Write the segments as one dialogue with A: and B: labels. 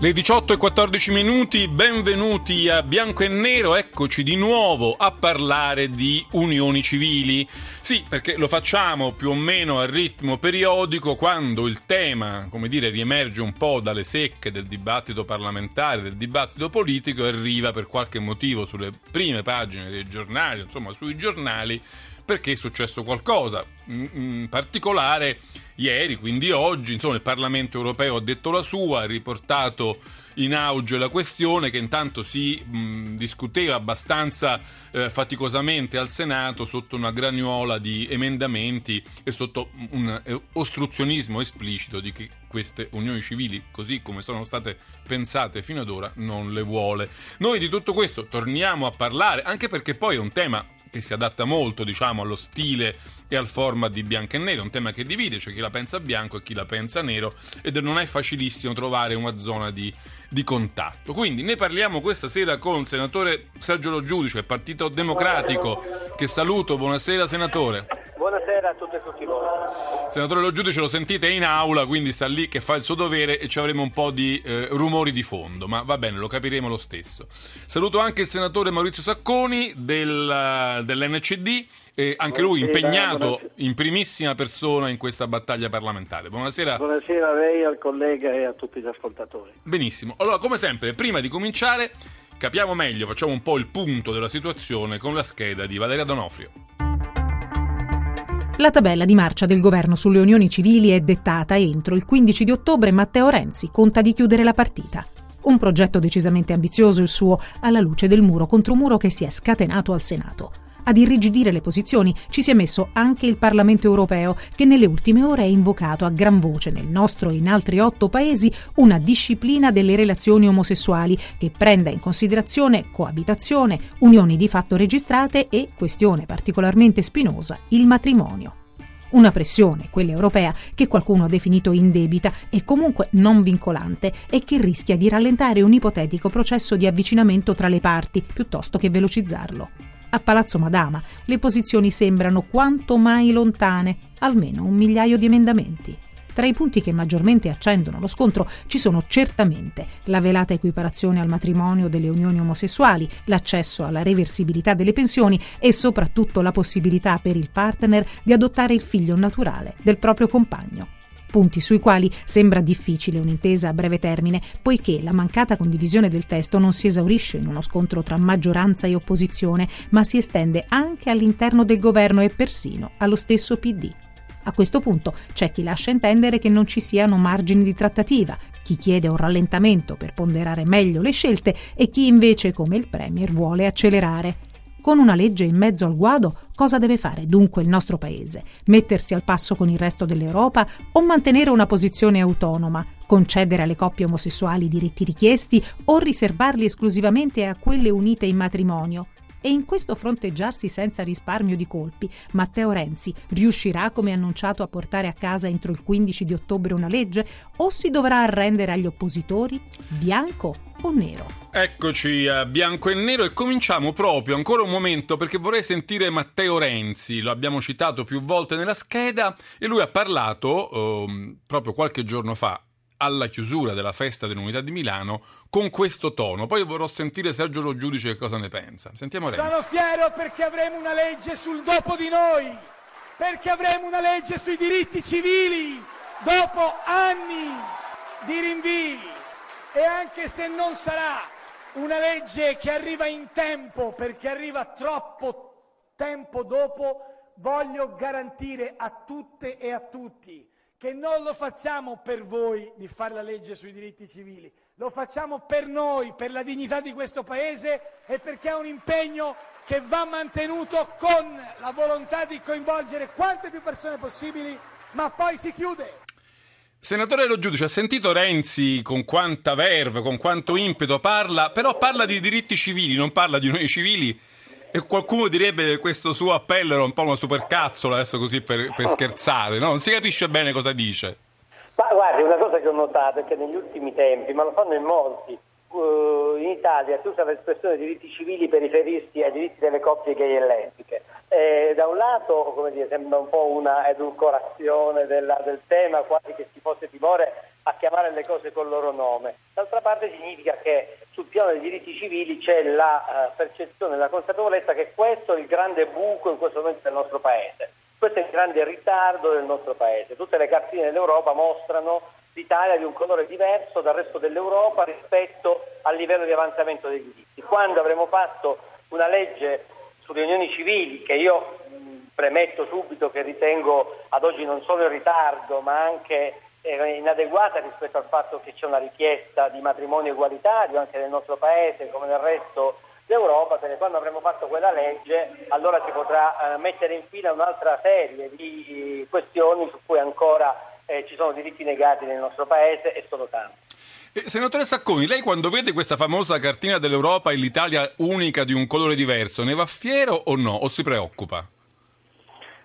A: Le 18 e 14 minuti, benvenuti a Bianco e Nero, eccoci di nuovo a parlare di unioni civili. Sì, perché lo facciamo più o meno a ritmo periodico quando il tema, come dire, riemerge un po' dalle secche del dibattito parlamentare, del dibattito politico e arriva per qualche motivo sulle prime pagine dei giornali, insomma sui giornali, perché è successo qualcosa. In particolare ieri, quindi oggi, insomma, il Parlamento europeo ha detto la sua, ha riportato in auge la questione che intanto si mh, discuteva abbastanza eh, faticosamente al Senato sotto una granuola di emendamenti e sotto un eh, ostruzionismo esplicito di chi queste unioni civili, così come sono state pensate fino ad ora, non le vuole. Noi di tutto questo torniamo a parlare, anche perché poi è un tema che si adatta molto diciamo, allo stile e al format di bianco e nero, un tema che divide, c'è cioè chi la pensa bianco e chi la pensa nero ed non è facilissimo trovare una zona di, di contatto. Quindi ne parliamo questa sera con il senatore Sergio Lo Giudice, Partito Democratico, che saluto, buonasera senatore.
B: Buonasera a tutte e tutti voi.
A: Senatore Lo Giudice lo sentite in aula, quindi sta lì che fa il suo dovere e ci avremo un po' di eh, rumori di fondo, ma va bene, lo capiremo lo stesso. Saluto anche il senatore Maurizio Sacconi del, dell'NCD, e anche lui impegnato buonasera. in primissima persona in questa battaglia parlamentare. Buonasera.
B: Buonasera a lei, al collega e a tutti gli ascoltatori.
A: Benissimo. Allora, come sempre, prima di cominciare, capiamo meglio, facciamo un po' il punto della situazione con la scheda di Valeria Donofrio.
C: La tabella di marcia del governo sulle unioni civili è dettata entro il 15 di ottobre Matteo Renzi conta di chiudere la partita. Un progetto decisamente ambizioso il suo, alla luce del muro contro muro che si è scatenato al Senato. Ad irrigidire le posizioni ci si è messo anche il Parlamento europeo, che nelle ultime ore ha invocato a gran voce nel nostro e in altri otto paesi una disciplina delle relazioni omosessuali che prenda in considerazione coabitazione, unioni di fatto registrate e, questione particolarmente spinosa, il matrimonio. Una pressione, quella europea, che qualcuno ha definito indebita e comunque non vincolante e che rischia di rallentare un ipotetico processo di avvicinamento tra le parti piuttosto che velocizzarlo. A Palazzo Madama le posizioni sembrano quanto mai lontane, almeno un migliaio di emendamenti. Tra i punti che maggiormente accendono lo scontro ci sono certamente la velata equiparazione al matrimonio delle unioni omosessuali, l'accesso alla reversibilità delle pensioni e soprattutto la possibilità per il partner di adottare il figlio naturale del proprio compagno punti sui quali sembra difficile un'intesa a breve termine, poiché la mancata condivisione del testo non si esaurisce in uno scontro tra maggioranza e opposizione, ma si estende anche all'interno del governo e persino allo stesso PD. A questo punto c'è chi lascia intendere che non ci siano margini di trattativa, chi chiede un rallentamento per ponderare meglio le scelte e chi invece, come il Premier, vuole accelerare. Con una legge in mezzo al guado, cosa deve fare dunque il nostro Paese? Mettersi al passo con il resto dell'Europa o mantenere una posizione autonoma? Concedere alle coppie omosessuali i diritti richiesti o riservarli esclusivamente a quelle unite in matrimonio? E in questo fronteggiarsi senza risparmio di colpi, Matteo Renzi riuscirà, come annunciato, a portare a casa entro il 15 di ottobre una legge o si dovrà arrendere agli oppositori? Bianco o nero?
A: Eccoci a bianco e nero e cominciamo proprio ancora un momento perché vorrei sentire Matteo Renzi, lo abbiamo citato più volte nella scheda e lui ha parlato eh, proprio qualche giorno fa alla chiusura della festa dell'Unità di Milano con questo tono. Poi vorrò sentire Sergio Lo Giudice che cosa ne pensa. Sentiamo Renzi.
D: Sono fiero perché avremo una legge sul dopo di noi, perché avremo una legge sui diritti civili dopo anni di rinvii e anche se non sarà una legge che arriva in tempo perché arriva troppo tempo dopo, voglio garantire a tutte e a tutti che non lo facciamo per voi di fare la legge sui diritti civili, lo facciamo per noi, per la dignità di questo Paese e perché è un impegno che va mantenuto con la volontà di coinvolgere quante più persone possibili, ma poi si chiude.
A: Senatore Lo Giudice, ha sentito Renzi con quanta verve, con quanto impeto parla, però parla di diritti civili, non parla di noi civili e qualcuno direbbe che questo suo appello era un po' una supercazzola, adesso così per, per scherzare, no? Non si capisce bene cosa dice.
B: Ma guardi, una cosa che ho notato è che negli ultimi tempi, ma lo fanno in molti, uh, in Italia si usa l'espressione diritti civili per riferirsi ai diritti delle coppie gay e lesbiche. Eh, da un lato, come dire, sembra un po' una edulcorazione della, del tema, quasi che si fosse timore a chiamare le cose col loro nome. D'altra parte significa che piano dei diritti civili c'è la uh, percezione, la consapevolezza che questo è il grande buco in questo momento del nostro Paese. Questo è il grande ritardo del nostro Paese. Tutte le cartine dell'Europa mostrano l'Italia di un colore diverso dal resto dell'Europa rispetto al livello di avanzamento dei diritti. Quando avremo fatto una legge sulle unioni civili, che io premetto subito che ritengo ad oggi non solo in ritardo, ma anche eh, inadeguata rispetto al fatto che c'è una richiesta di matrimonio egualitario anche nel nostro Paese come nel resto d'Europa, perché quando avremo fatto quella legge allora si potrà eh, mettere in fila un'altra serie di questioni su cui ancora eh, ci sono diritti negati nel nostro Paese e sono tanti.
A: Eh, senatore Sacconi, lei quando vede questa famosa cartina dell'Europa e l'Italia unica di un colore diverso, ne va fiero o no? O si preoccupa?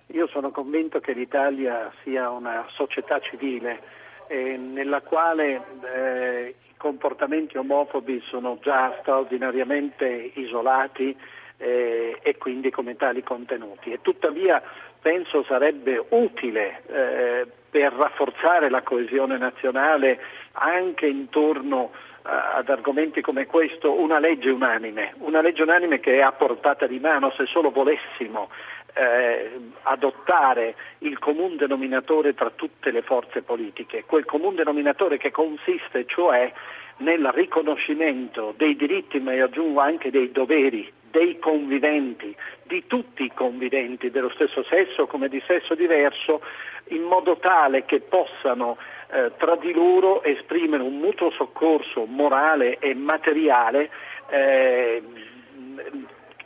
E: Io sono convinto che l'Italia sia una società civile eh, nella quale eh, comportamenti omofobi sono già straordinariamente isolati eh, e quindi come tali contenuti. E tuttavia penso sarebbe utile eh, per rafforzare la coesione nazionale anche intorno eh, ad argomenti come questo una legge unanime, una legge unanime che è a portata di mano se solo volessimo eh, adottare il comune denominatore tra tutte le forze politiche, quel comune denominatore che consiste cioè nel riconoscimento dei diritti, ma io aggiungo anche dei doveri dei conviventi, di tutti i conviventi dello stesso sesso come di sesso diverso, in modo tale che possano eh, tra di loro esprimere un mutuo soccorso morale e materiale eh,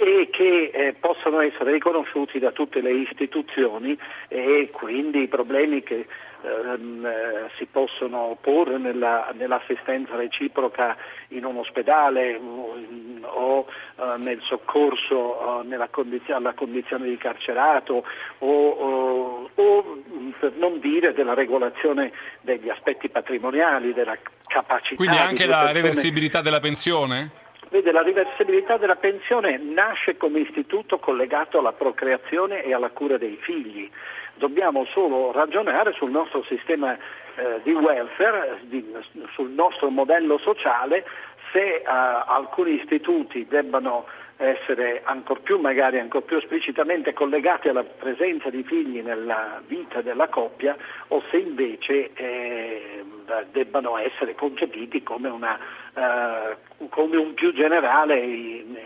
E: e che eh, possano essere riconosciuti da tutte le istituzioni e quindi i problemi che ehm, eh, si possono porre nella, nell'assistenza reciproca in un ospedale um, o uh, nel soccorso uh, condizio- alla condizione di carcerato o, o, o, per non dire della regolazione degli aspetti patrimoniali, della capacità.
A: Quindi anche la
E: persone...
A: reversibilità della pensione?
E: Vede, la riversibilità della pensione nasce come istituto collegato alla procreazione e alla cura dei figli. Dobbiamo solo ragionare sul nostro sistema eh, di welfare, di, sul nostro modello sociale, se eh, alcuni istituti debbano essere ancor più, magari ancor più esplicitamente collegati alla presenza di figli nella vita della coppia o se invece eh, debbano essere concepiti come, una, eh, come, un più generale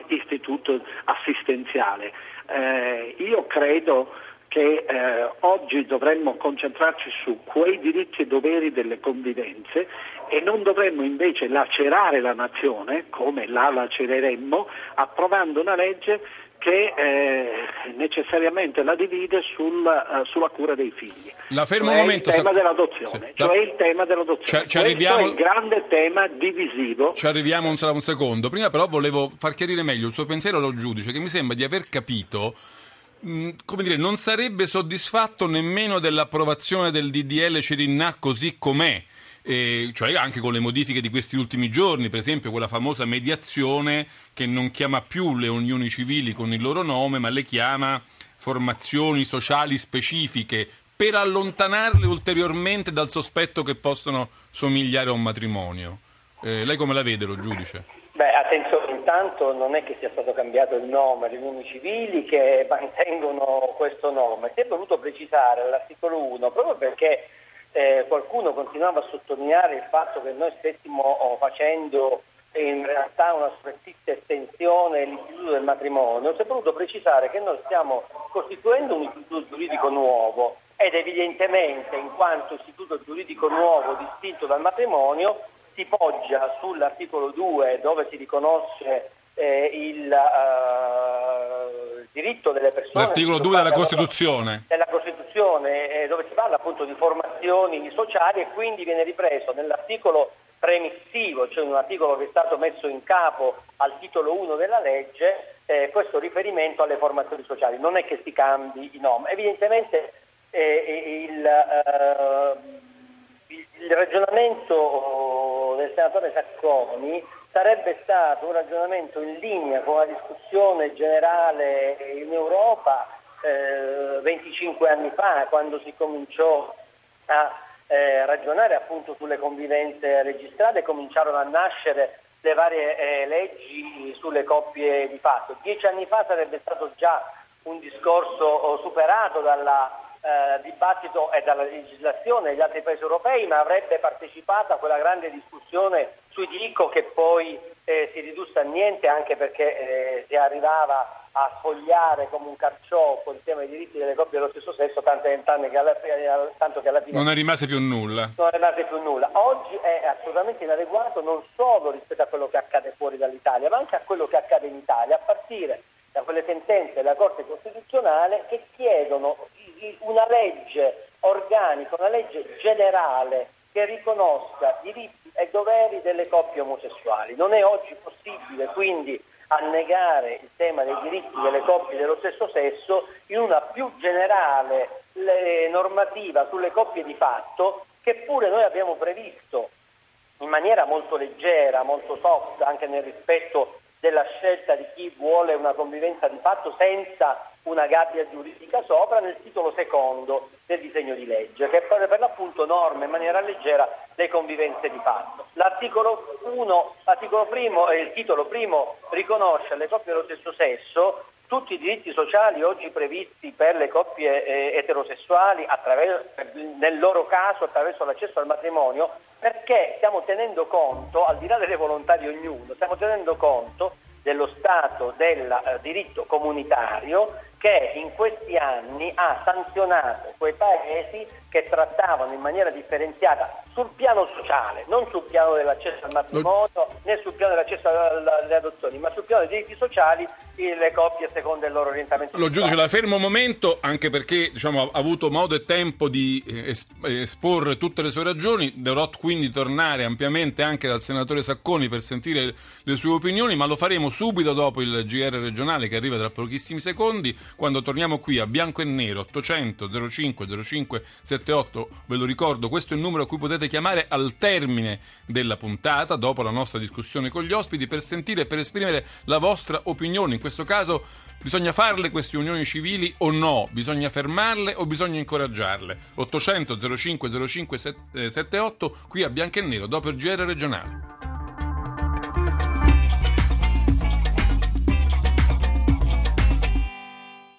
E: istituto assistenziale. Eh, io credo che eh, oggi dovremmo concentrarci su quei diritti e doveri delle convivenze e non dovremmo invece lacerare la nazione come la lacereremmo approvando una legge che eh, necessariamente la divide sul, uh, sulla cura dei figli.
A: La fermo
E: cioè
A: un momento.
E: Il tema dell'adozione,
A: sì,
E: cioè il tema dell'adozione.
A: Ci, ci arriviamo...
E: è il grande tema divisivo.
A: Ci arriviamo un, un secondo. Prima però volevo far chiarire meglio il suo pensiero allo giudice che mi sembra di aver capito Mm, come dire, non sarebbe soddisfatto nemmeno dell'approvazione del DDL Cerinà così com'è. Eh, cioè anche con le modifiche di questi ultimi giorni, per esempio quella famosa mediazione che non chiama più le unioni civili con il loro nome, ma le chiama formazioni sociali specifiche per allontanarle ulteriormente dal sospetto che possono somigliare a un matrimonio. Eh, lei come la vede, lo giudice?
B: Beh, attenzione, intanto non è che sia stato cambiato il nome agli unioni civili che mantengono questo nome, si è voluto precisare all'articolo 1 proprio perché eh, qualcuno continuava a sottolineare il fatto che noi stessimo oh, facendo in realtà una surrettizia estensione dell'istituto del matrimonio, si è voluto precisare che noi stiamo costituendo un istituto giuridico nuovo ed evidentemente in quanto istituto giuridico nuovo distinto dal matrimonio si poggia sull'articolo 2 dove si riconosce eh, il, uh, diritto delle persone.
A: L'articolo 2 della Costituzione.
B: Della Costituzione, eh, dove si parla appunto di formazioni sociali e quindi viene ripreso nell'articolo premissivo, cioè un articolo che è stato messo in capo al titolo 1 della legge, eh, questo riferimento alle formazioni sociali. Non è che si cambi i nomi. Evidentemente eh, il, eh, il, il ragionamento del senatore Sacconi sarebbe stato un ragionamento in linea con la discussione generale in Europa eh, 25 anni fa, quando si cominciò a eh, ragionare appunto sulle convivenze registrate cominciarono a nascere le varie eh, leggi sulle coppie di fatto. Dieci anni fa sarebbe stato già un discorso oh, superato dal eh, dibattito e dalla legislazione degli altri paesi europei, ma avrebbe partecipato a quella grande discussione sui DICO che poi eh, si ridusse a niente anche perché eh, si arrivava a sfogliare come un carciofo il tema dei diritti delle coppie dello stesso sesso, tanto che alla, tanto che alla fine
A: non è rimasto più nulla.
B: Non è rimasto più nulla. Oggi è assolutamente inadeguato non solo rispetto a quello che accade fuori dall'Italia, ma anche a quello che accade in Italia, a partire da quelle sentenze della Corte Costituzionale che chiedono una legge organica, una legge generale che riconosca diritti e doveri delle coppie omosessuali. Non è oggi possibile quindi annegare il tema dei diritti delle coppie dello stesso sesso in una più generale normativa sulle coppie di fatto che pure noi abbiamo previsto in maniera molto leggera, molto soft, anche nel rispetto della scelta di chi vuole una convivenza di fatto senza una gabbia giuridica sopra nel titolo secondo del disegno di legge, che per, l'appunto norma in maniera leggera le convivenze di fatto. L'articolo 1, l'articolo primo e il titolo primo riconosce alle coppie dello stesso sesso tutti i diritti sociali oggi previsti per le coppie eh, eterosessuali nel loro caso attraverso l'accesso al matrimonio perché stiamo tenendo conto, al di là delle volontà di ognuno, stiamo tenendo conto dello Stato del eh, diritto comunitario che in questi anni ha sanzionato quei paesi che trattavano in maniera differenziata sul piano sociale, non sul piano dell'accesso al matrimonio né sul piano dell'accesso alle adozioni, ma sul piano dei diritti sociali le coppie secondo il loro orientamento.
A: Lo giudice la fermo un momento anche perché diciamo, ha avuto modo e tempo di eh, esporre tutte le sue ragioni, dovrò quindi tornare ampiamente anche dal senatore Sacconi per sentire le sue opinioni, ma lo faremo subito dopo il GR regionale che arriva tra pochissimi secondi quando torniamo qui a bianco e nero 800 05 05 78 ve lo ricordo questo è il numero a cui potete chiamare al termine della puntata dopo la nostra discussione con gli ospiti per sentire e per esprimere la vostra opinione. In questo caso bisogna farle queste unioni civili o no? Bisogna fermarle o bisogna incoraggiarle? 800 05 05 78 qui a bianco e nero dopo il GR regionale